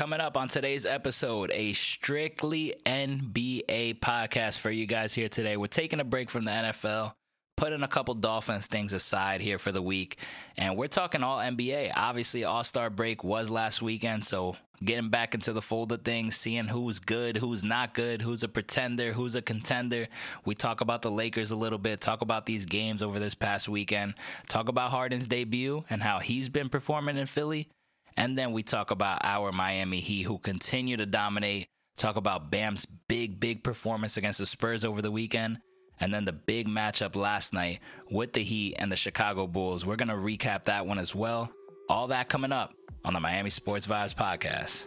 Coming up on today's episode, a strictly NBA podcast for you guys here today. We're taking a break from the NFL, putting a couple Dolphins things aside here for the week, and we're talking all NBA. Obviously, All Star break was last weekend, so getting back into the fold of things, seeing who's good, who's not good, who's a pretender, who's a contender. We talk about the Lakers a little bit, talk about these games over this past weekend, talk about Harden's debut and how he's been performing in Philly. And then we talk about our Miami Heat who continue to dominate. Talk about Bam's big, big performance against the Spurs over the weekend. And then the big matchup last night with the Heat and the Chicago Bulls. We're going to recap that one as well. All that coming up on the Miami Sports Vibes podcast.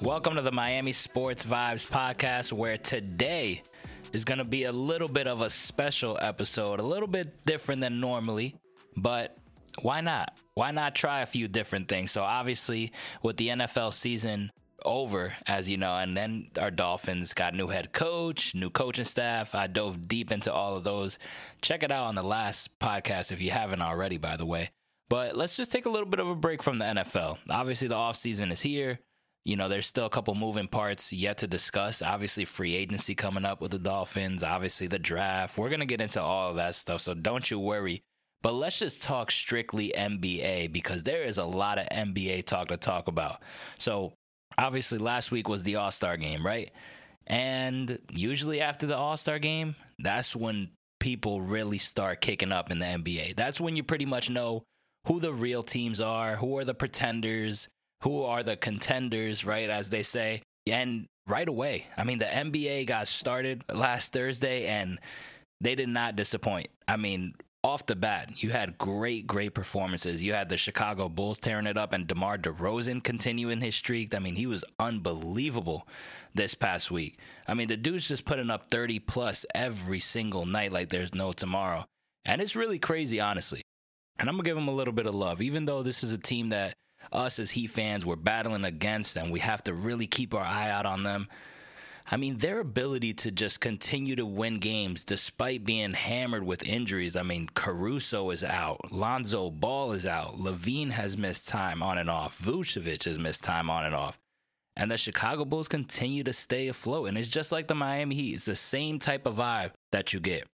Welcome to the Miami Sports Vibes podcast, where today is going to be a little bit of a special episode, a little bit different than normally, but why not? Why not try a few different things? So, obviously, with the NFL season over, as you know, and then our Dolphins got new head coach, new coaching staff. I dove deep into all of those. Check it out on the last podcast if you haven't already, by the way. But let's just take a little bit of a break from the NFL. Obviously, the offseason is here. You know, there's still a couple moving parts yet to discuss. Obviously, free agency coming up with the Dolphins, obviously, the draft. We're going to get into all of that stuff. So don't you worry. But let's just talk strictly NBA because there is a lot of NBA talk to talk about. So obviously last week was the All Star game, right? And usually after the All Star game, that's when people really start kicking up in the NBA. That's when you pretty much know who the real teams are, who are the pretenders, who are the contenders, right? As they say. And right away, I mean, the NBA got started last Thursday and they did not disappoint. I mean, off the bat, you had great, great performances. You had the Chicago Bulls tearing it up and DeMar DeRozan continuing his streak. I mean, he was unbelievable this past week. I mean, the dude's just putting up 30 plus every single night like there's no tomorrow. And it's really crazy, honestly. And I'm going to give him a little bit of love, even though this is a team that us as Heat fans, we're battling against and we have to really keep our eye out on them. I mean, their ability to just continue to win games despite being hammered with injuries. I mean, Caruso is out, Lonzo Ball is out, LaVine has missed time on and off, Vucevic has missed time on and off. And the Chicago Bulls continue to stay afloat. And it's just like the Miami Heat. It's the same type of vibe that you get.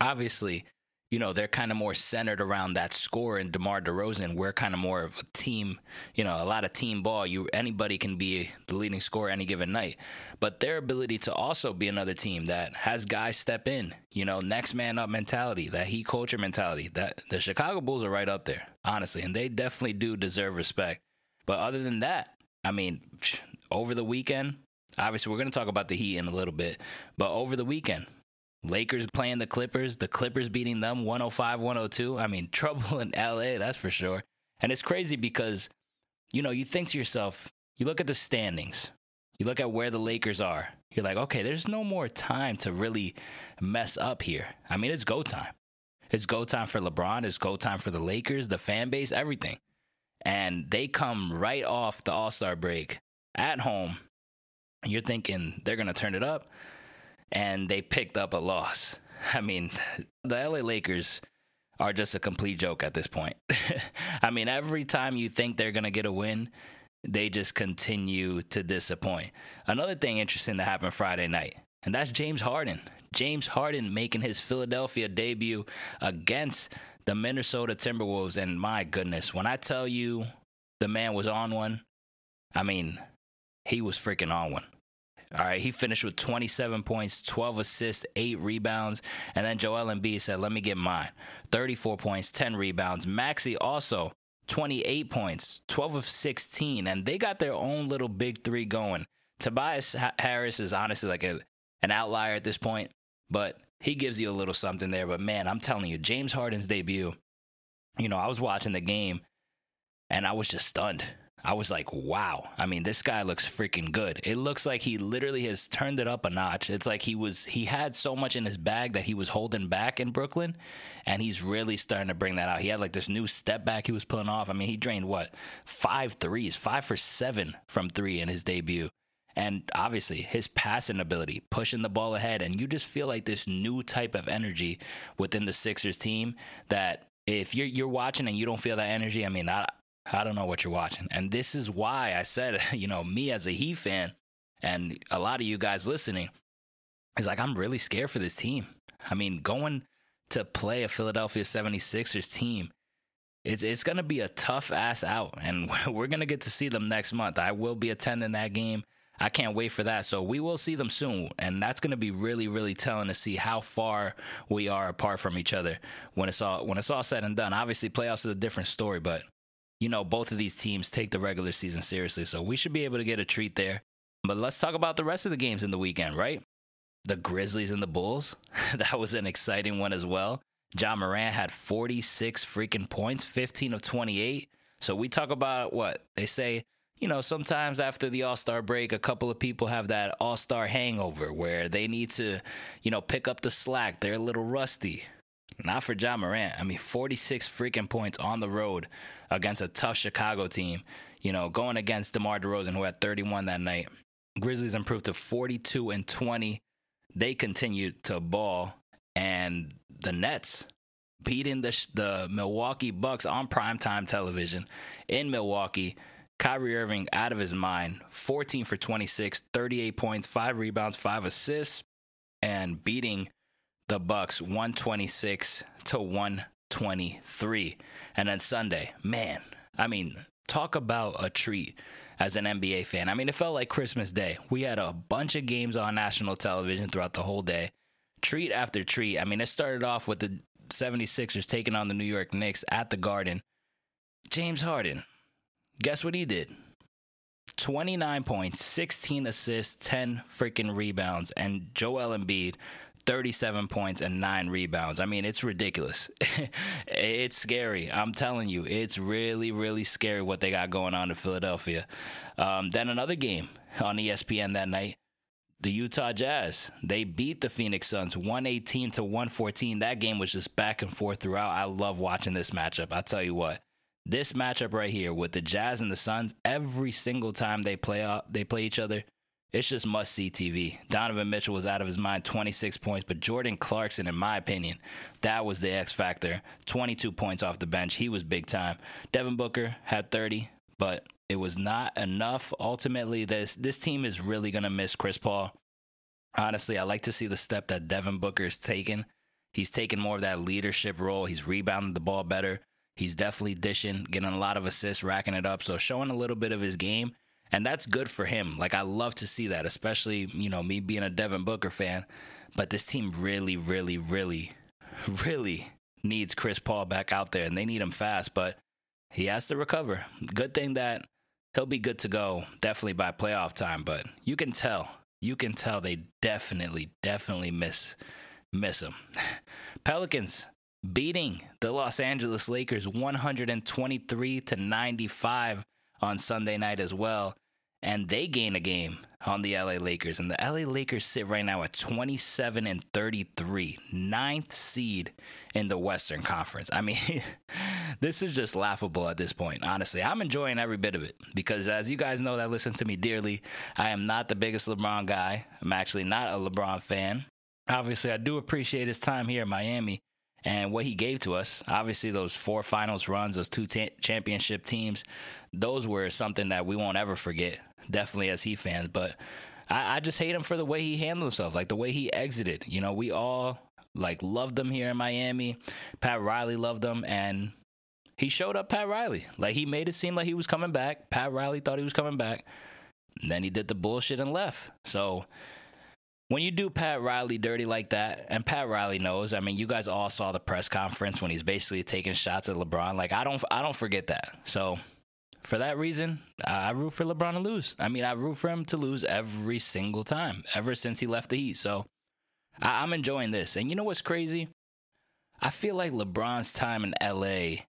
Obviously, you know, they're kind of more centered around that score and DeMar DeRozan. We're kind of more of a team, you know, a lot of team ball. You anybody can be the leading scorer any given night. But their ability to also be another team that has guys step in, you know, next man up mentality, that he culture mentality, that the Chicago Bulls are right up there, honestly, and they definitely do deserve respect. But other than that, I mean, over the weekend, obviously we're going to talk about the Heat in a little bit, but over the weekend, Lakers playing the Clippers, the Clippers beating them 105 102. I mean, trouble in LA, that's for sure. And it's crazy because, you know, you think to yourself, you look at the standings, you look at where the Lakers are, you're like, okay, there's no more time to really mess up here. I mean, it's go time. It's go time for LeBron, it's go time for the Lakers, the fan base, everything. And they come right off the All Star break at home. You're thinking they're going to turn it up and they picked up a loss. I mean, the LA Lakers are just a complete joke at this point. I mean, every time you think they're going to get a win, they just continue to disappoint. Another thing interesting that happened Friday night, and that's James Harden. James Harden making his Philadelphia debut against the Minnesota Timberwolves. And my goodness, when I tell you the man was on one, I mean, he was freaking on one. All right, he finished with 27 points, 12 assists, 8 rebounds. And then Joel Embiid said, let me get mine. 34 points, 10 rebounds. Maxey also 28 points, 12 of 16. And they got their own little big three going. Tobias Harris is honestly like a, an outlier at this point, but he gives you a little something there. But man, I'm telling you, James Harden's debut, you know, I was watching the game and I was just stunned. I was like, wow. I mean, this guy looks freaking good. It looks like he literally has turned it up a notch. It's like he was he had so much in his bag that he was holding back in Brooklyn, and he's really starting to bring that out. He had like this new step back he was pulling off. I mean, he drained what five threes, five for seven from three in his debut. And obviously, his passing ability, pushing the ball ahead, and you just feel like this new type of energy within the Sixers team that if you're you're watching and you don't feel that energy, I mean, I I don't know what you're watching. And this is why I said, you know, me as a Heat fan and a lot of you guys listening is like I'm really scared for this team. I mean, going to play a Philadelphia 76ers team it's it's going to be a tough ass out and we're going to get to see them next month. I will be attending that game. I can't wait for that. So we will see them soon and that's going to be really really telling to see how far we are apart from each other when it's all when it's all said and done. Obviously playoffs is a different story, but you know both of these teams take the regular season seriously. So we should be able to get a treat there. But let's talk about the rest of the games in the weekend, right? The Grizzlies and the Bulls. that was an exciting one as well. Ja Morant had 46 freaking points, 15 of 28. So we talk about what they say, you know, sometimes after the All Star break, a couple of people have that All Star hangover where they need to, you know, pick up the slack. They're a little rusty. Not for Ja Morant. I mean, 46 freaking points on the road against a tough Chicago team. You know, going against DeMar DeRozan, who had 31 that night. Grizzlies improved to 42 and 20. They continued to ball, and the Nets beating the the Milwaukee Bucks on primetime television in Milwaukee. Kyrie Irving out of his mind, 14 for 26, 38 points, 5 rebounds, 5 assists and beating the Bucks 126 to 123. And then Sunday, man, I mean, talk about a treat as an NBA fan. I mean, it felt like Christmas Day. We had a bunch of games on national television throughout the whole day treat after treat. I mean, it started off with the 76ers taking on the New York Knicks at the Garden. James Harden, guess what he did? 29 points, 16 assists, 10 freaking rebounds, and Joel Embiid, 37 points and 9 rebounds. I mean, it's ridiculous. it's scary. I'm telling you, it's really, really scary what they got going on in Philadelphia. Um, then another game on ESPN that night the Utah Jazz. They beat the Phoenix Suns 118 to 114. That game was just back and forth throughout. I love watching this matchup. I tell you what. This matchup right here with the Jazz and the Suns, every single time they play out, they play each other, it's just must see TV. Donovan Mitchell was out of his mind, 26 points, but Jordan Clarkson, in my opinion, that was the X factor. 22 points off the bench. He was big time. Devin Booker had 30, but it was not enough. Ultimately, this this team is really gonna miss Chris Paul. Honestly, I like to see the step that Devin Booker is taking. He's taking more of that leadership role. He's rebounding the ball better. He's definitely dishing, getting a lot of assists, racking it up. So showing a little bit of his game, and that's good for him. Like I love to see that, especially you know me being a Devin Booker fan. But this team really, really, really, really needs Chris Paul back out there, and they need him fast. But he has to recover. Good thing that he'll be good to go definitely by playoff time. But you can tell, you can tell they definitely, definitely miss miss him. Pelicans beating the Los Angeles Lakers 123 to 95 on Sunday night as well and they gain a game on the LA Lakers. And the LA Lakers sit right now at 27 and 33, ninth seed in the Western Conference. I mean, this is just laughable at this point, honestly. I'm enjoying every bit of it because, as you guys know that listen to me dearly, I am not the biggest LeBron guy. I'm actually not a LeBron fan. Obviously, I do appreciate his time here in Miami and what he gave to us. Obviously, those four finals runs, those two t- championship teams, those were something that we won't ever forget definitely as Heat fans. But I, I just hate him for the way he handled himself, like the way he exited. You know, we all like loved him here in Miami. Pat Riley loved him, and he showed up Pat Riley. Like he made it seem like he was coming back. Pat Riley thought he was coming back. then he did the bullshit and left. So when you do Pat Riley dirty like that, and Pat Riley knows, I mean, you guys all saw the press conference when he's basically taking shots at LeBron. Like I don't I don't forget that. So for that reason, I root for LeBron to lose. I mean, I root for him to lose every single time, ever since he left the Heat. So I- am enjoying this. And you know what's crazy? I feel like LeBron's time in LA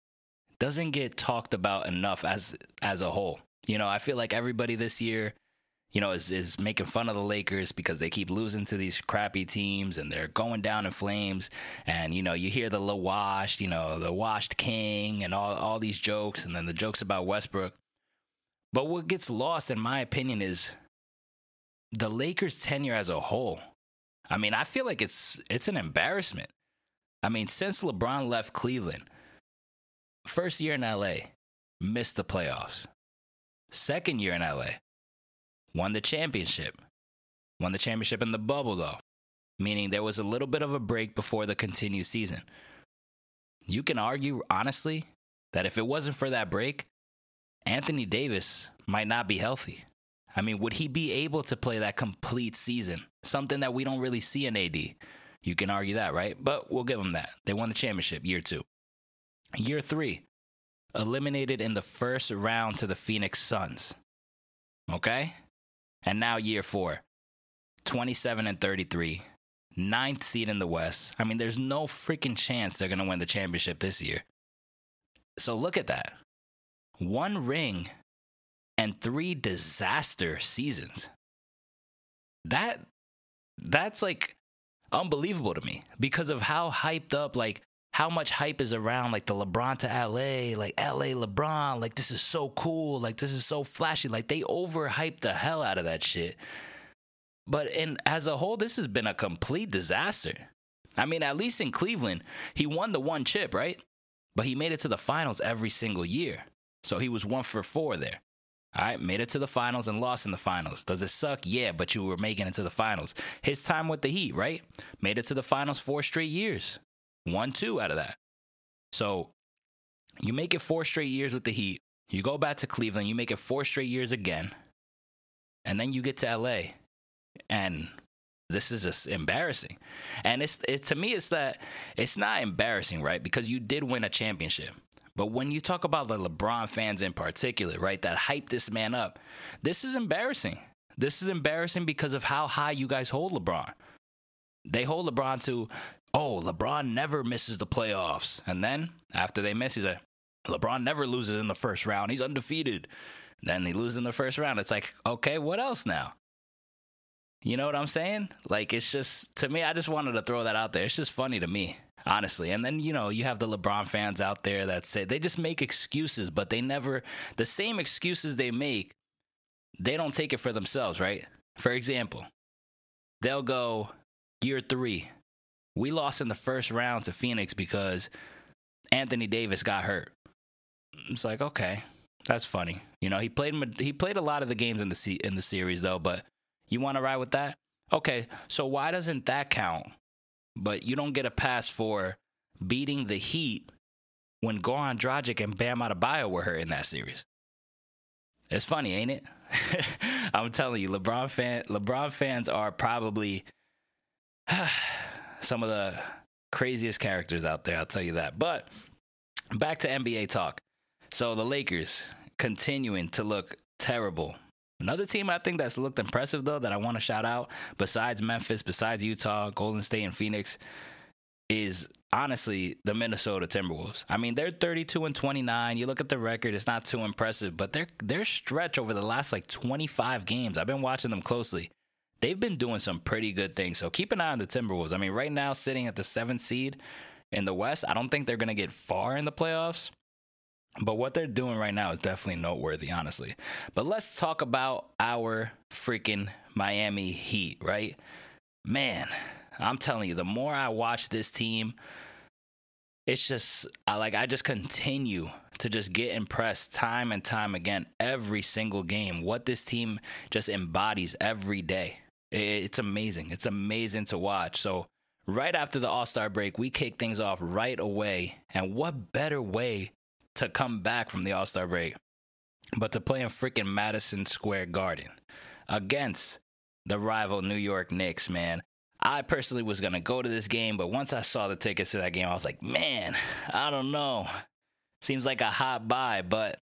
doesn't get talked about enough as as a whole. You know, I feel like everybody this year you know, is, is making fun of the Lakers because they keep losing to these crappy teams and they're going down in flames. And, you know, you hear the washed, you know, the washed king and all, all these jokes and then the jokes about Westbrook. But what gets lost, in my opinion, is the Lakers' tenure as a whole. I mean, I feel like it's it's an embarrassment. I mean, since LeBron left Cleveland, first year in LA, missed the playoffs. Second year in LA, won the championship. Won the championship in the bubble though, meaning there was a little bit of a break before the continued season. You can argue honestly that if it wasn't for that break, Anthony Davis might not be healthy. I mean, would he be able to play that complete season? Something that we don't really see in AD. You can argue that, right? But we'll give them that. They won the championship year two. Year three, eliminated in the first round to the Phoenix Suns. Okay? And now year four, 27 and 33, ninth seed in the West. I mean, there's no freaking chance they're going to win the championship this year. So look at that. One ring and three disaster seasons. That that's like unbelievable to me because of how hyped up like how much hype is around like the LeBron to LA, like LA LeBron, like this is so cool, like this is so flashy, like they overhyped the hell out of that shit. But in as a whole, this has been a complete disaster. I mean, at least in Cleveland, he won the one chip, right? But he made it to the finals every single year. So he was one for four there. All right, made it to the finals and lost in the finals. Does it suck? Yeah, but you were making it to the finals. His time with the Heat, right? Made it to the finals four straight years. One, two out of that. So you make it four straight years with the Heat. You go back to Cleveland, you make it four straight years again. And then you get to LA. And this is just embarrassing. And it's it, to me it's that it's not embarrassing, right? Because you did win a championship. But when you talk about the LeBron fans in particular, right, that hype this man up, this is embarrassing. This is embarrassing because of how high you guys hold LeBron. They hold LeBron to, oh, LeBron never misses the playoffs. And then after they miss, he's like, LeBron never loses in the first round. He's undefeated. Then he loses in the first round. It's like, okay, what else now? You know what I'm saying? Like, it's just, to me, I just wanted to throw that out there. It's just funny to me honestly. And then, you know, you have the LeBron fans out there that say they just make excuses, but they never, the same excuses they make, they don't take it for themselves, right? For example, they'll go year three. We lost in the first round to Phoenix because Anthony Davis got hurt. It's like, okay, that's funny. You know, he played he played a lot of the games in the in the series though, but you want to ride with that? Okay, so why doesn't that count but you don't get a pass for beating the Heat when Goran Dragic and Bam Adebayo were hurt in that series. It's funny, ain't it? I'm telling you, LeBron fan LeBron fans are probably some of the craziest characters out there. I'll tell you that. But back to NBA talk. So the Lakers continuing to look terrible Another team I think that's looked impressive though that I want to shout out besides Memphis, besides Utah, Golden State, and Phoenix is honestly the Minnesota Timberwolves. I mean, they're 32 and 29. You look at the record, it's not too impressive, but their their stretch over the last like 25 games, I've been watching them closely. They've been doing some pretty good things. So keep an eye on the Timberwolves. I mean, right now sitting at the 7th seed in the West, I don't think they're going to get far in the playoffs. But what they're doing right now is definitely noteworthy, honestly. But let's talk about our freaking Miami Heat, right? Man, I'm telling you, the more I watch this team, it's just I like I just continue to just get impressed time and time again every single game. What this team just embodies every day. It's amazing. It's amazing to watch. So right after the All-Star break, we kick things off right away. And what better way to come back from the All Star break, but to play in freaking Madison Square Garden against the rival New York Knicks, man. I personally was going to go to this game, but once I saw the tickets to that game, I was like, man, I don't know. Seems like a hot buy, but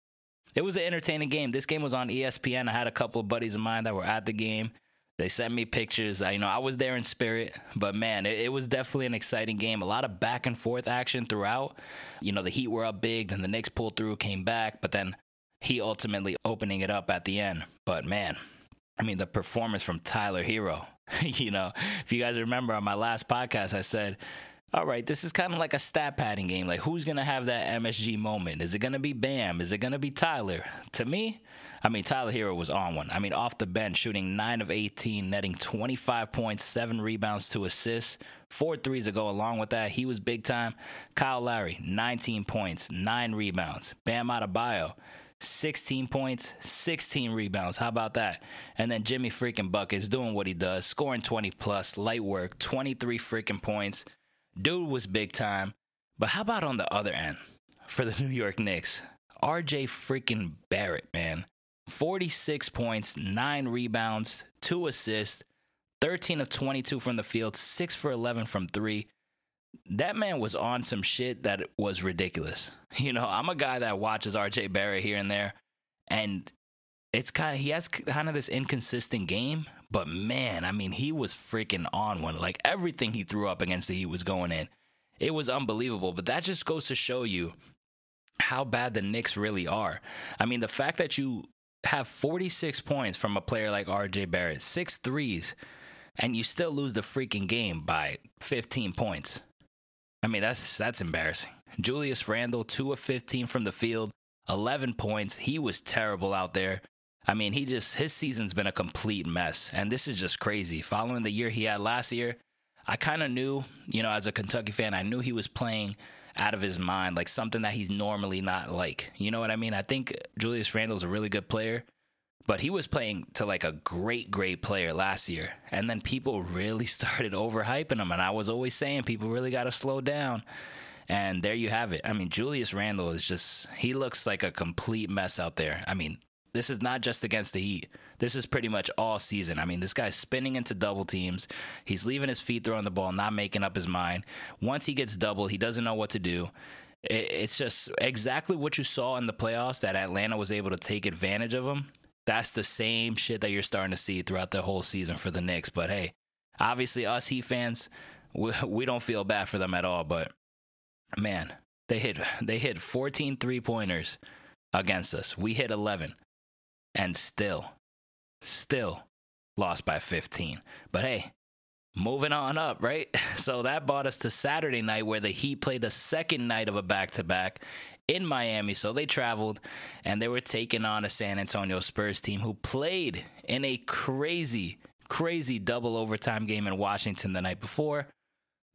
it was an entertaining game. This game was on ESPN. I had a couple of buddies of mine that were at the game. They sent me pictures. I, you know, I was there in spirit, but man, it, it, was definitely an exciting game. A lot of back and forth action throughout. You know, the Heat were up big, then the Knicks pulled through, came back, but then he ultimately opening it up at the end. But man, I mean, the performance from Tyler Herro. you know, if you guys remember on my last podcast, I said, all right, this is kind of like a stat padding game. Like, who's going to have that MSG moment? Is it going to be Bam? Is it going to be Tyler? To me, I mean, Tyler Herro was on one. I mean, off the bench, shooting 9 of 18, netting 25 points, 7 rebounds, 2 assists, four threes to go along with that. He was big time. Kyle Lowry, 19 points, 9 rebounds. Bam Adebayo, 16 points, 16 rebounds. How about that? And then Jimmy freaking Buckets doing what he does, scoring 20 plus, light work, 23 freaking points. Dude was big time. But how about on the other end for the New York Knicks? RJ freaking Barrett, man. 46 points, 9 rebounds, 2 assists, 13 of 22 from the field, 6 for 11 from 3. That man was on some shit that was ridiculous. You know, I'm a guy that watches RJ Barrett here and there, and it's kind of, he has kind of this inconsistent game, but man, I mean, he was freaking on one. Like everything he threw up against the Heat was going in. It was unbelievable. But that just goes to show you how bad the Knicks really are. I mean, the fact that you have 46 points from a player like RJ Barrett, six threes, and you still lose the freaking game by 15 points. I mean, that's that's embarrassing. Julius Randle, 2 of 15 from the field, 11 points. He was terrible out there. I mean, he just, his season's been a complete mess. And this is just crazy. Following the year he had last year, I kind of knew, you know, as a Kentucky fan, I knew he was playing out of his mind, like something that he's normally not like. You know what I mean? I think Julius Randle's a really good player, but he was playing to like a great, great player last year. And then people really started overhyping him. And I was always saying people really got to slow down. And there you have it. I mean, Julius Randle is just, he looks like a complete mess out there. I mean, this is not just against the Heat. This is pretty much all season. I mean, this guy's spinning into double teams. He's leaving his feet throwing the ball, not making up his mind. Once he gets double, he doesn't know what to do. It's just exactly what you saw in the playoffs that Atlanta was able to take advantage of him. That's the same shit that you're starting to see throughout the whole season for the Knicks. But hey, obviously, us Heat fans, we, don't feel bad for them at all. But man, they hit they hit 14 three pointers against us. We hit 11 and still, still lost by 15. But hey, moving on up, right? So that brought us to Saturday night where the Heat played the second night of a back to back in Miami. So they traveled and they were taking on a San Antonio Spurs team who played in a crazy, crazy double overtime game in Washington the night before.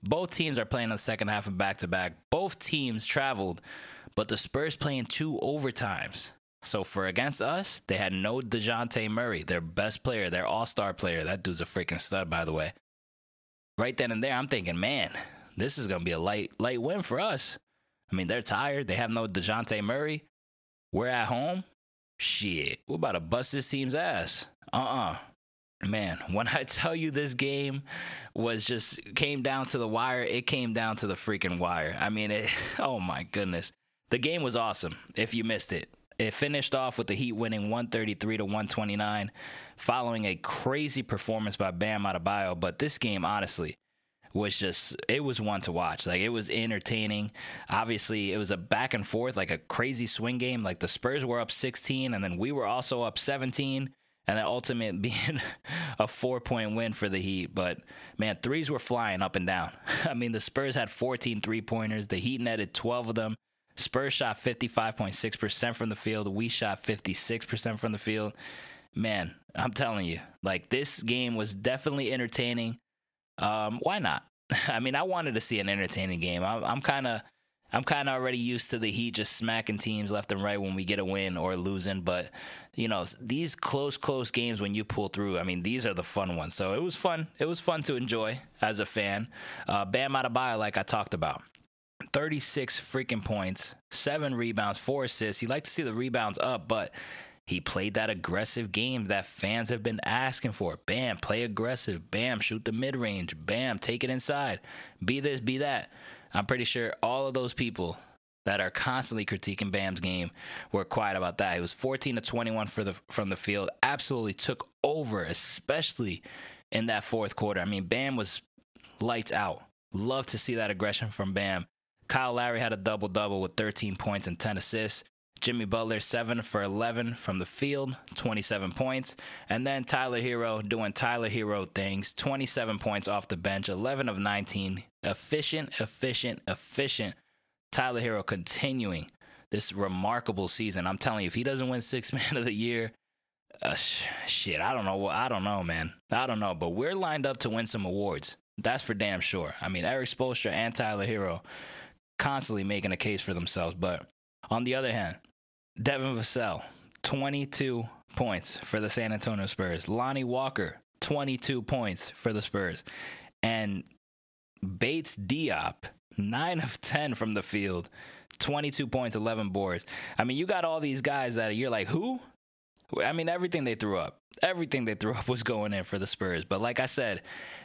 Both teams are playing the second half of back to back. Both teams traveled, but the Spurs playing two overtimes. So for against us, they had no Dejounte Murray, their best player, their all star player. That dude's a freaking stud, by the way. Right then and there, I'm thinking, man, this is gonna be a light light win for us. I mean, they're tired. They have no Dejounte Murray. We're at home. Shit, we're about to bust this team's ass. Uh-uh. Man, when I tell you this game was just came down to the wire, it came down to the freaking wire. I mean, it. Oh my goodness, the game was awesome. If you missed it, it finished off with the Heat winning 133 to 129, following a crazy performance by Bam Adebayo. But this game, honestly, was just it was one to watch. Like it was entertaining. Obviously, it was a back and forth, like a crazy swing game. Like the Spurs were up 16, and then we were also up 17. And the ultimate being a four point win for the Heat. But man, threes were flying up and down. I mean, the Spurs had 14 three pointers. The Heat netted 12 of them. Spurs shot 55.6% from the field. We shot 56% from the field. Man, I'm telling you, like this game was definitely entertaining. Um, why not? I mean, I wanted to see an entertaining game. I'm kind of, I'm kind of already used to the Heat just smacking teams left and right when we get a win or losing. But you know, these close, close games when you pull through, I mean, these are the fun ones. So it was fun. It was fun to enjoy as a fan. Uh, Bam Adebayo, like I talked about. 36 freaking points, seven rebounds, four assists. You like to see the rebounds up, but he played that aggressive game that fans have been asking for. Bam, play aggressive. Bam, shoot the mid range. Bam, take it inside. Be this, be that. I'm pretty sure all of those people that are constantly critiquing Bam's game were quiet about that. He was 14 to 21 for the from the field. Absolutely took over, especially in that fourth quarter. I mean, Bam was lights out. Love to see that aggression from Bam. Kyle Lowry had a double double with 13 points and 10 assists. Jimmy Butler, 7 for 11 from the field, 27 points. And then Tyler Herro doing Tyler Herro things, 27 points off the bench, 11 of 19. Efficient, efficient, efficient. Tyler Herro continuing this remarkable season. I'm telling you, if he doesn't win Six Man of the Year, uh, sh- shit, I don't know. I don't know, man. I don't know. But we're lined up to win some awards. That's for damn sure. I mean, Erik Spoelstra and Tyler Herro constantly making a case for themselves. But on the other hand, Devin Vassell, 22 points for the San Antonio Spurs. Lonnie Walker, 22 points for the Spurs. And Bates Diop, 9 of 10 from the field, 22 points, 11 boards. I mean, you got all these guys that you're like, who? I mean, everything they threw up, everything they threw up was going in for the Spurs. But like I said,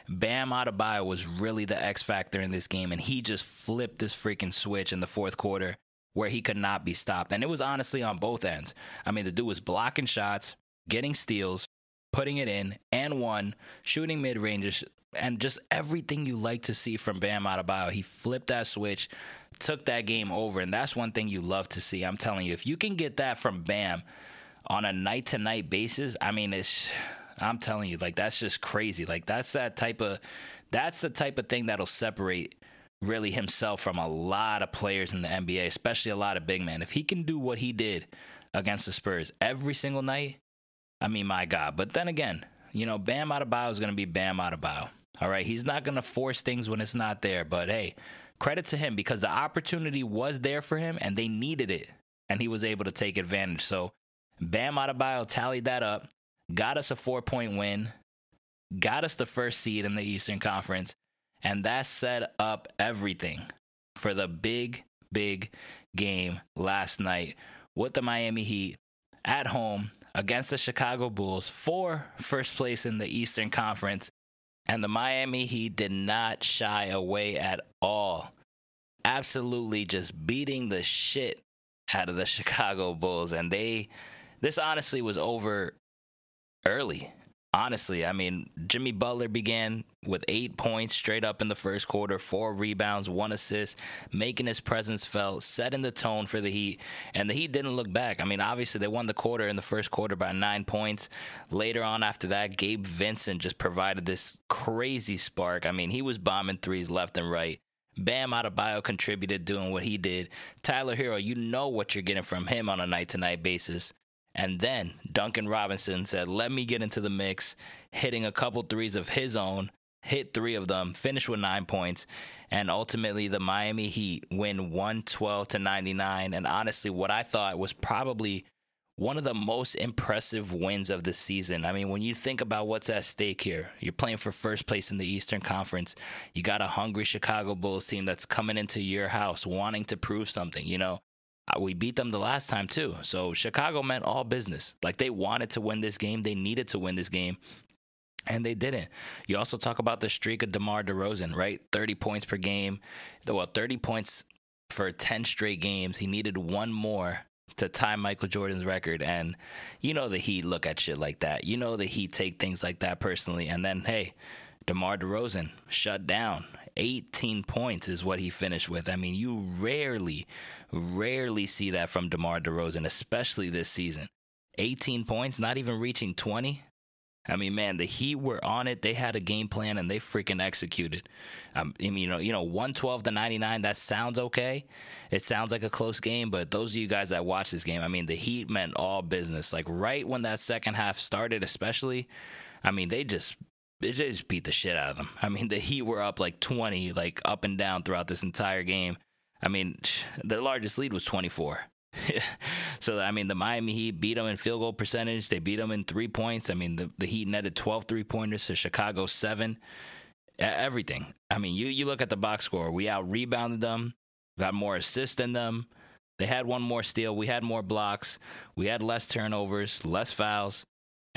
Bam Adebayo was really the X factor in this game, and he just flipped this freaking switch in the fourth quarter where he could not be stopped. And it was honestly on both ends. I mean, the dude was blocking shots, getting steals, putting it in, and one, shooting mid ranges, and just everything you like to see from Bam Adebayo. He flipped that switch, took that game over, and that's one thing you love to see. I'm telling you, if you can get that from Bam on a night to night basis, I mean, it's. I'm telling you, like that's just crazy. Like that's that type of, that's the type of thing that'll separate really himself from a lot of players in the NBA, especially a lot of big men. If he can do what he did against the Spurs every single night, I mean, my God. But then again, you know, Bam Adebayo is going to be Bam Adebayo. All right, he's not going to force things when it's not there. But hey, credit to him because the opportunity was there for him and they needed it, and he was able to take advantage. So Bam Adebayo tallied that up, got us a four point win, got us the first seed in the Eastern Conference, and that set up everything for the big, big game last night with the Miami Heat at home against the Chicago Bulls for first place in the Eastern Conference. And the Miami Heat did not shy away at all. Absolutely just beating the shit out of the Chicago Bulls. And they, this honestly was over early. Honestly, I mean, Jimmy Butler began with eight points straight up in the first quarter, four rebounds, one assist, making his presence felt, setting the tone for the Heat. And the Heat didn't look back. I mean, obviously, they won the quarter in the first quarter by nine points. Later on, after that, Gabe Vincent just provided this crazy spark. I mean, he was bombing threes left and right. Bam Adebayo contributed doing what he did. Tyler Herro, you know what you're getting from him on a night to night basis. And then Duncan Robinson said, Let me get into the mix, hitting a couple threes of his own, hit three of them, finished with nine points. And ultimately, the Miami Heat win 112 to 99. And honestly, what I thought was probably one of the most impressive wins of the season. I mean, when you think about what's at stake here, you're playing for first place in the Eastern Conference. You got a hungry Chicago Bulls team that's coming into your house wanting to prove something, you know. We beat them the last time too. So Chicago meant all business. Like they wanted to win this game, they needed to win this game. And they didn't. You also talk about the streak of DeMar DeRozan, right? 30 points per game. Well, 30 points for 10 straight games. He needed one more to tie Michael Jordan's record. And you know the Heat look at shit like that. You know the Heat take things like that personally. And then, hey, DeMar DeRozan shut down. 18 points is what he finished with. I mean, you rarely, rarely see that from DeMar DeRozan, especially this season. 18 points, not even reaching 20. I mean, man, the Heat were on it. They had a game plan and they freaking executed. Um, I mean, you know, you know, 112 to 99. That sounds okay. It sounds like a close game, but those of you guys that watch this game, I mean, the Heat meant all business. Like right when that second half started, especially, I mean, they just they just beat the shit out of them. I mean, the Heat were up like 20, like up and down throughout this entire game. I mean, their largest lead was 24. so I mean, the Miami Heat beat them in field goal percentage. They beat them in three points. I mean, the, the Heat netted 12 three pointers to Chicago seven. Everything. I mean, you you look at the box score. We out rebounded them, got more assists than them. They had one more steal. We had more blocks. We had less turnovers, less fouls,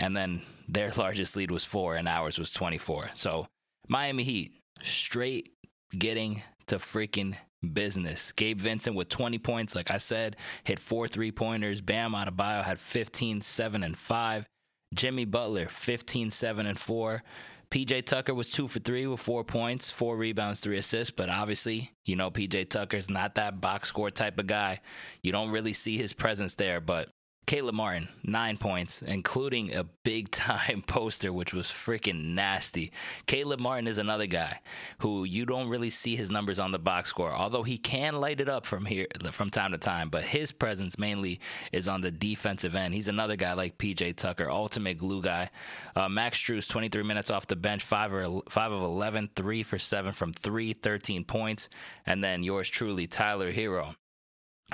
and then their largest lead was four, and ours was 24. So Miami Heat straight getting to freaking business. Gabe Vincent with 20 points, like I said, hit four three pointers. Bam Adebayo had 15, 7, and 5. Jimmy Butler, 15, 7, and 4. PJ Tucker was two for three with four points, four rebounds, three assists. But obviously, you know, PJ Tucker's not that box score type of guy. You don't really see his presence there. But Caleb Martin, nine points, including a big time poster, which was freaking nasty. Caleb Martin is another guy who you don't really see his numbers on the box score, although he can light it up from here from time to time. But his presence mainly is on the defensive end. He's another guy like PJ Tucker, ultimate glue guy. Uh, Max Strus, 23 minutes off the bench, 5, or, 5 of 11, 3 for 7 from 3, 13 points. And then yours truly, Tyler Herro.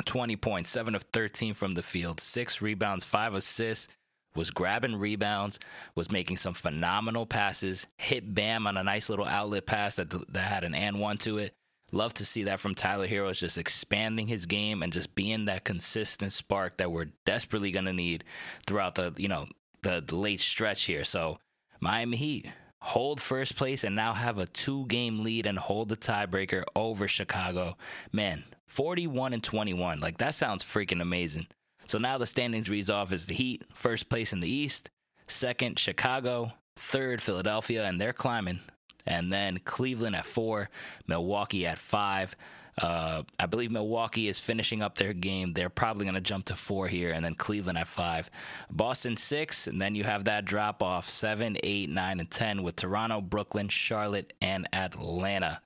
20 points, 7 of 13 from the field, 6 rebounds, 5 assists, was grabbing rebounds, was making some phenomenal passes, hit Bam on a nice little outlet pass that, that had an and one to it. Love to see that from Tyler Herro, just expanding his game and just being that consistent spark that we're desperately going to need throughout the, you know, the, the late stretch here. So Miami Heat hold first place and now have a two game lead and hold the tiebreaker over Chicago. Man, 41 and 21. Like that sounds freaking amazing. So now the standings reads off as the Heat, first place in the East, second Chicago, third Philadelphia, and they're climbing. And then Cleveland at four, Milwaukee at five. Uh, I believe Milwaukee is finishing up their game. They're probably going to jump to four here, and then Cleveland at five. Boston six, and then you have that drop off seven, eight, nine, and 10 with Toronto, Brooklyn, Charlotte, and Atlanta.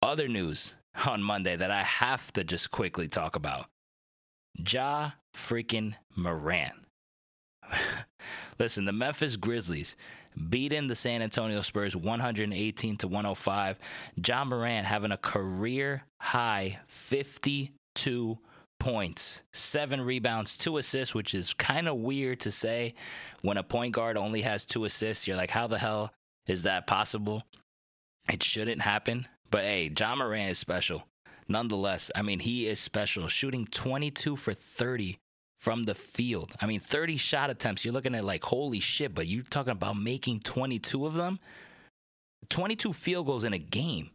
Other news on Monday that I have to just quickly talk about. Ja freaking Morant. Listen, the Memphis Grizzlies beating the San Antonio Spurs 118 to 105. Ja Morant having a career high 52 points, seven rebounds, two assists, which is kind of weird to say when a point guard only has two assists. You're like, how the hell is that possible? It shouldn't happen. But hey, Ja Morant is special. Nonetheless, I mean, he is special, shooting 22 for 30 from the field. I mean, 30 shot attempts. You're looking at like, holy shit, but you're talking about making 22 of them? 22 field goals in a game.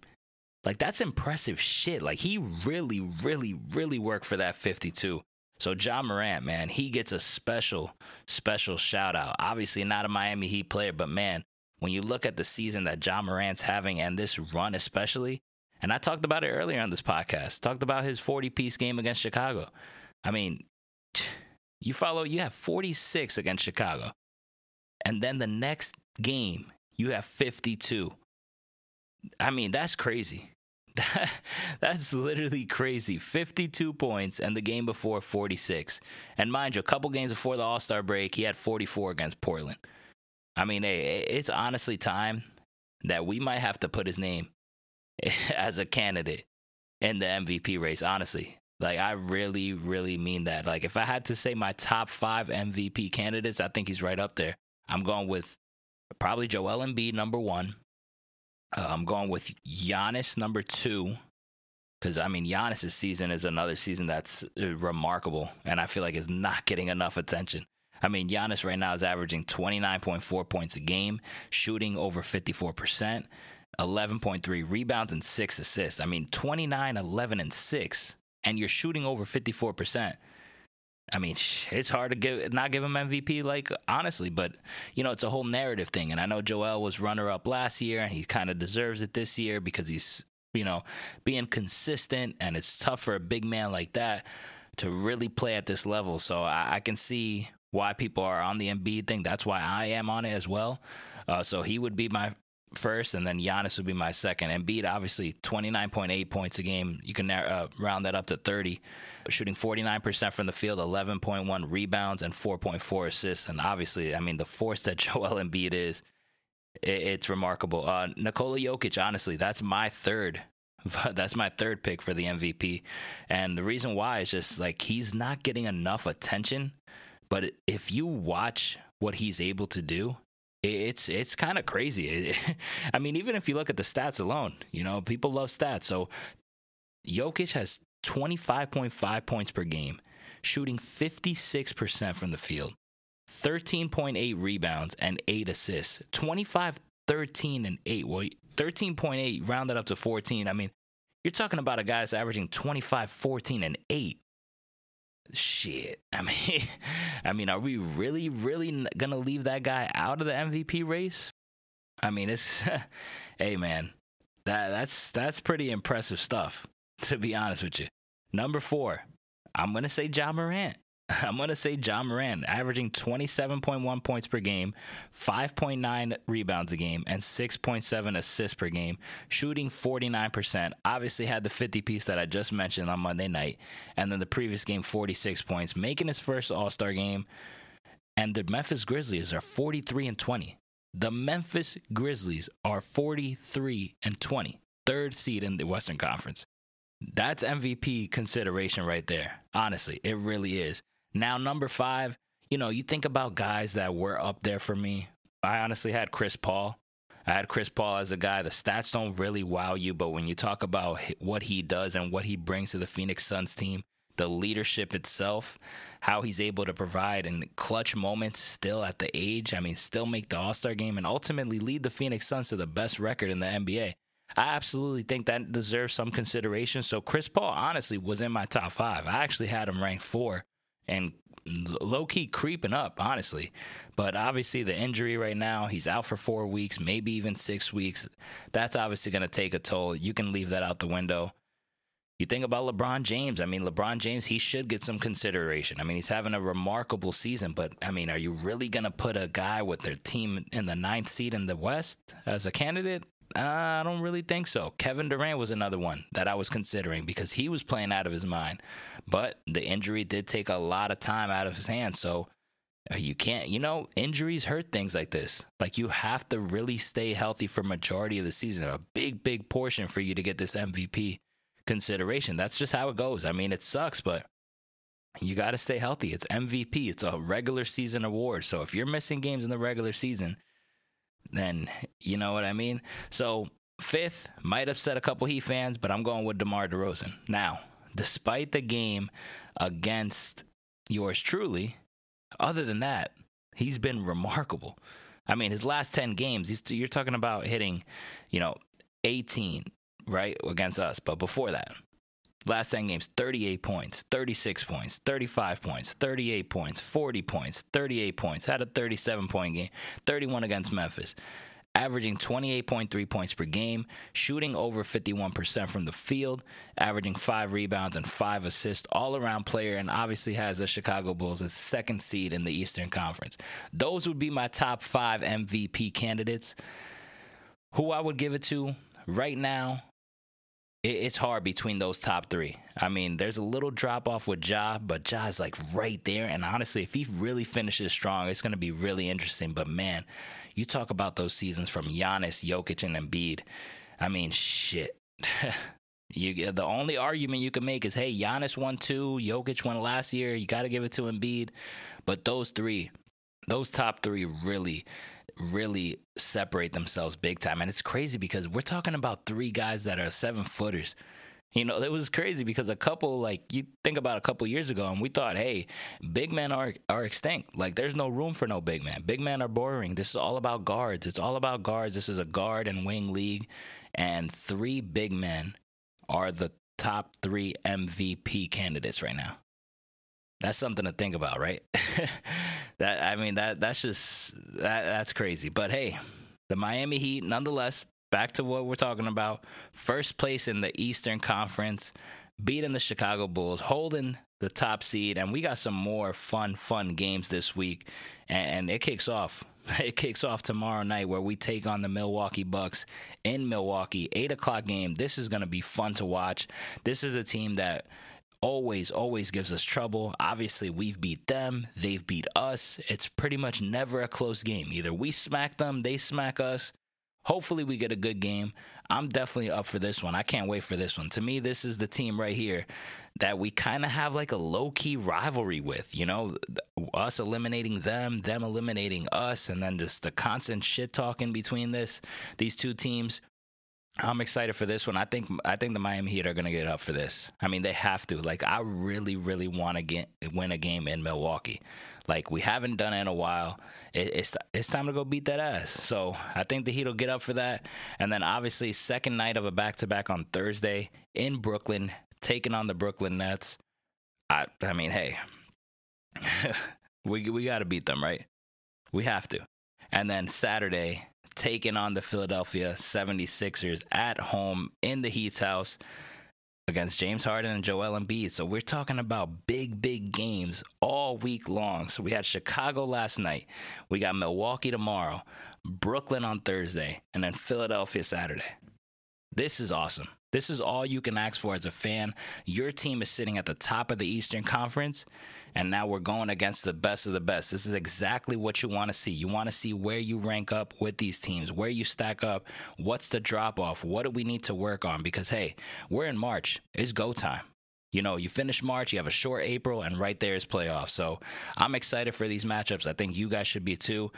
Like, that's impressive shit. Like, he really, really, really worked for that 52. So, Ja Morant, man, he gets a special, special shout out. Obviously, not a Miami Heat player, but man, when you look at the season that Ja Morant's having and this run, especially, and I talked about it earlier on this podcast, talked about his 40 piece game against Chicago. I mean, you follow, you have 46 against Chicago. And then the next game, you have 52. I mean, that's crazy. that's literally crazy. 52 points and the game before 46. And mind you, a couple games before the All Star break, he had 44 against Portland. I mean, hey, it's honestly time that we might have to put his name as a candidate in the MVP race, honestly. Like I really, really mean that. Like if I had to say my top five MVP candidates, I think he's right up there. I'm going with probably Joel Embiid number one. Uh, I'm going with Giannis number two. Because I mean, Giannis's season is another season that's uh, remarkable, and I feel like is not getting enough attention. I mean, Giannis right now is averaging 29.4 points a game, shooting over 54%, 11.3 rebounds, and six assists. I mean, 29, 11, and six and you're shooting over 54%. I mean, it's hard to give not give him MVP, like honestly, but you know, it's a whole narrative thing. And I know Joel was runner up last year, and he kind of deserves it this year because he's you know being consistent, and it's tough for a big man like that to really play at this level. So I, I can see why people are on the Embiid thing. That's why I am on it as well. Uh, so he would be my first, and then Giannis would be my second. Embiid, obviously, 29.8 points a game. You can uh, round that up to 30. Shooting 49% from the field, 11.1 rebounds, and 4.4 assists. And obviously, I mean, the force that Joel Embiid is, it, it's remarkable. Uh, Nikola Jokic, honestly, that's my third. That's my third pick for the MVP. And the reason why is just like he's not getting enough attention. But if you watch what he's able to do, it's it's kind of crazy. I mean, even if you look at the stats alone, you know, people love stats. So Jokic has 25.5 points per game, shooting 56% from the field, 13.8 rebounds and 8 assists. 25 13 and 8. Well, 13.8 rounded up to 14. I mean, you're talking about a guy that's averaging 25 14 and 8 shit. I mean, I mean, are we really, really gonna leave that guy out of the MVP race? I mean, it's hey man, that that's that's pretty impressive stuff. To be honest with you, number four, I'm gonna say Ja Morant. I'm going to say Ja Morant, averaging 27.1 points per game, 5.9 rebounds a game, and 6.7 assists per game, shooting 49%. Obviously, had the 50 piece that I just mentioned on Monday night, and then the previous game, 46 points, making his first All Star game. And the Memphis Grizzlies are 43 and 20. The Memphis Grizzlies are 43 and 20, third seed in the Western Conference. That's MVP consideration right there. Honestly, it really is. Now, number five, you know, you think about guys that were up there for me. I honestly had Chris Paul. I had Chris Paul as a guy. The stats don't really wow you, but when you talk about what he does and what he brings to the Phoenix Suns team, the leadership itself, how he's able to provide in clutch moments still at the age, I mean, still make the All Star game and ultimately lead the Phoenix Suns to the best record in the NBA. I absolutely think that deserves some consideration. So Chris Paul honestly was in my top five. I actually had him ranked four and low key creeping up, honestly. But obviously, the injury right now, he's out for four weeks, maybe even six weeks. That's obviously going to take a toll. You can leave that out the window. You think about LeBron James. I mean, LeBron James, he should get some consideration. I mean, he's having a remarkable season, but I mean, are you really going to put a guy with their team in the ninth seed in the West as a candidate? I don't really think so. Kevin Durant was another one that I was considering because he was playing out of his mind. But the injury did take a lot of time out of his hands. So uh, you can't, you know, injuries hurt things like this. Like you have to really stay healthy for majority of the season. A big, big portion for you to get this MVP consideration. That's just how it goes. I mean, it sucks, but you got to stay healthy. It's MVP. It's a regular season award. So if you're missing games in the regular season, then you know what I mean? So fifth might upset a couple Heat fans, but I'm going with DeMar DeRozan. Now, despite the game against yours truly, other than that, he's been remarkable. I mean, his last 10 games, you're talking about hitting, you know, 18, right, against us. But before that, Last 10 games, 38 points, 36 points, 35 points, 38 points, 40 points, 38 points. Had a 37 point game, 31 against Memphis. Averaging 28.3 points per game, shooting over 51% from the field, averaging five rebounds and five assists, all around player, and obviously has the Chicago Bulls as second seed in the Eastern Conference. Those would be my top five MVP candidates. Who I would give it to right now, it's hard between those top three. I mean, there's a little drop off with Ja, but Ja is like right there. And honestly, if he really finishes strong, it's going to be really interesting. But man, you talk about those seasons from Giannis, Jokic, and Embiid. I mean, shit. you the only argument you can make is, hey, Giannis won two, Jokic won last year. You got to give it to Embiid. But those three, those top three, really really separate themselves big time. And it's crazy because we're talking about three guys that are seven footers. You know, it was crazy because a couple, like you think about a couple years ago, and we thought, hey, big men are are extinct. Like, there's no room for no big man. Big men are boring. This is all about guards. It's all about guards. This is a guard and wing league, and three big men are the top three MVP candidates right now. That's something to think about, right? that I mean that that's just that that's crazy. But hey, the Miami Heat nonetheless back to what we're talking about. First place in the Eastern Conference, beating the Chicago Bulls, holding the top seed, and we got some more fun, fun games this week. And, it kicks off. It kicks off tomorrow night where we take on the Milwaukee Bucks in Milwaukee, eight o'clock game. This is going to be fun to watch. This is a team that always, always gives us trouble. Obviously, we've beat them, they've beat us. It's pretty much never a close game. Either we smack them, they smack us. Hopefully, we get a good game. I'm definitely up for this one. I can't wait for this one. To me, this is the team right here that we kind of have like a low key rivalry with. You know, us eliminating them, them eliminating us, and then just the constant shit talking between this these two teams. I'm excited for this one. I think I think the Miami Heat are going to get up for this. I mean, they have to. Like, I really, really want to get win a game in Milwaukee. Like, we haven't done it in a while. It, it's it's time to go beat that ass. So I think the Heat will get up for that. And then obviously, second night of a back to back on Thursday in Brooklyn, taking on the Brooklyn Nets. I I mean, hey, we we got to beat them, right? We have to. And then Saturday, taking on the Philadelphia 76ers at home in the Heat's house against James Harden and Joel Embiid. So we're talking about big, big games all week long. So we had Chicago last night. We got Milwaukee tomorrow, Brooklyn on Thursday, and then Philadelphia Saturday. This is awesome. This is all you can ask for as a fan. Your team is sitting at the top of the Eastern Conference, and now we're going against the best of the best. This is exactly what you want to see. You want to see where you rank up with these teams, where you stack up, what's the drop off, what do we need to work on? Because, hey, we're in March, it's go time. You know, you finish March, you have a short April, and right there is playoffs. So I'm excited for these matchups. I think you guys should be too.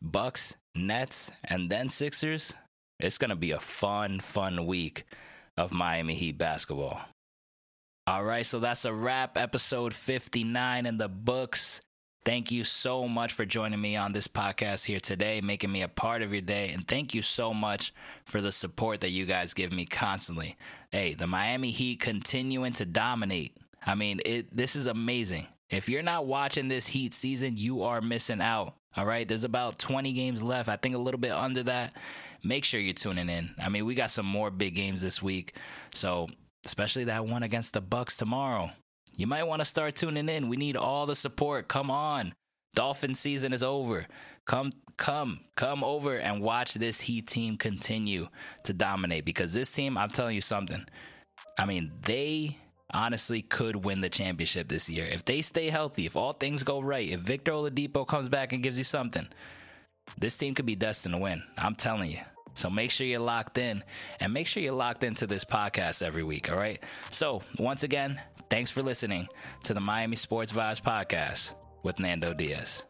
Bucks, Nets, and then Sixers. It's going to be a fun, fun week of Miami Heat basketball. All right, so that's a wrap. Episode 59 in the books. Thank you so much for joining me on this podcast here today, making me a part of your day. And thank you so much for the support that you guys give me constantly. Hey, the Miami Heat continuing to dominate. I mean, it this is amazing. If you're not watching this Heat season, you are missing out. All right, there's about 20 games left. I think a little bit under that. Make sure you're tuning in. I mean, we got some more big games this week. So especially that one against the Bucks tomorrow. You might want to start tuning in. We need all the support. Come on. Dolphin season is over. Come come come over and watch this Heat team continue to dominate because this team, I'm telling you something. I mean, they honestly could win the championship this year. If they stay healthy, if all things go right, if Victor Oladipo comes back and gives you something, this team could be destined to win. I'm telling you. So make sure you're locked in and make sure you're locked into this podcast every week, all right? So, once again, thanks for listening to the Miami Sports Vibes podcast with Nando Diaz.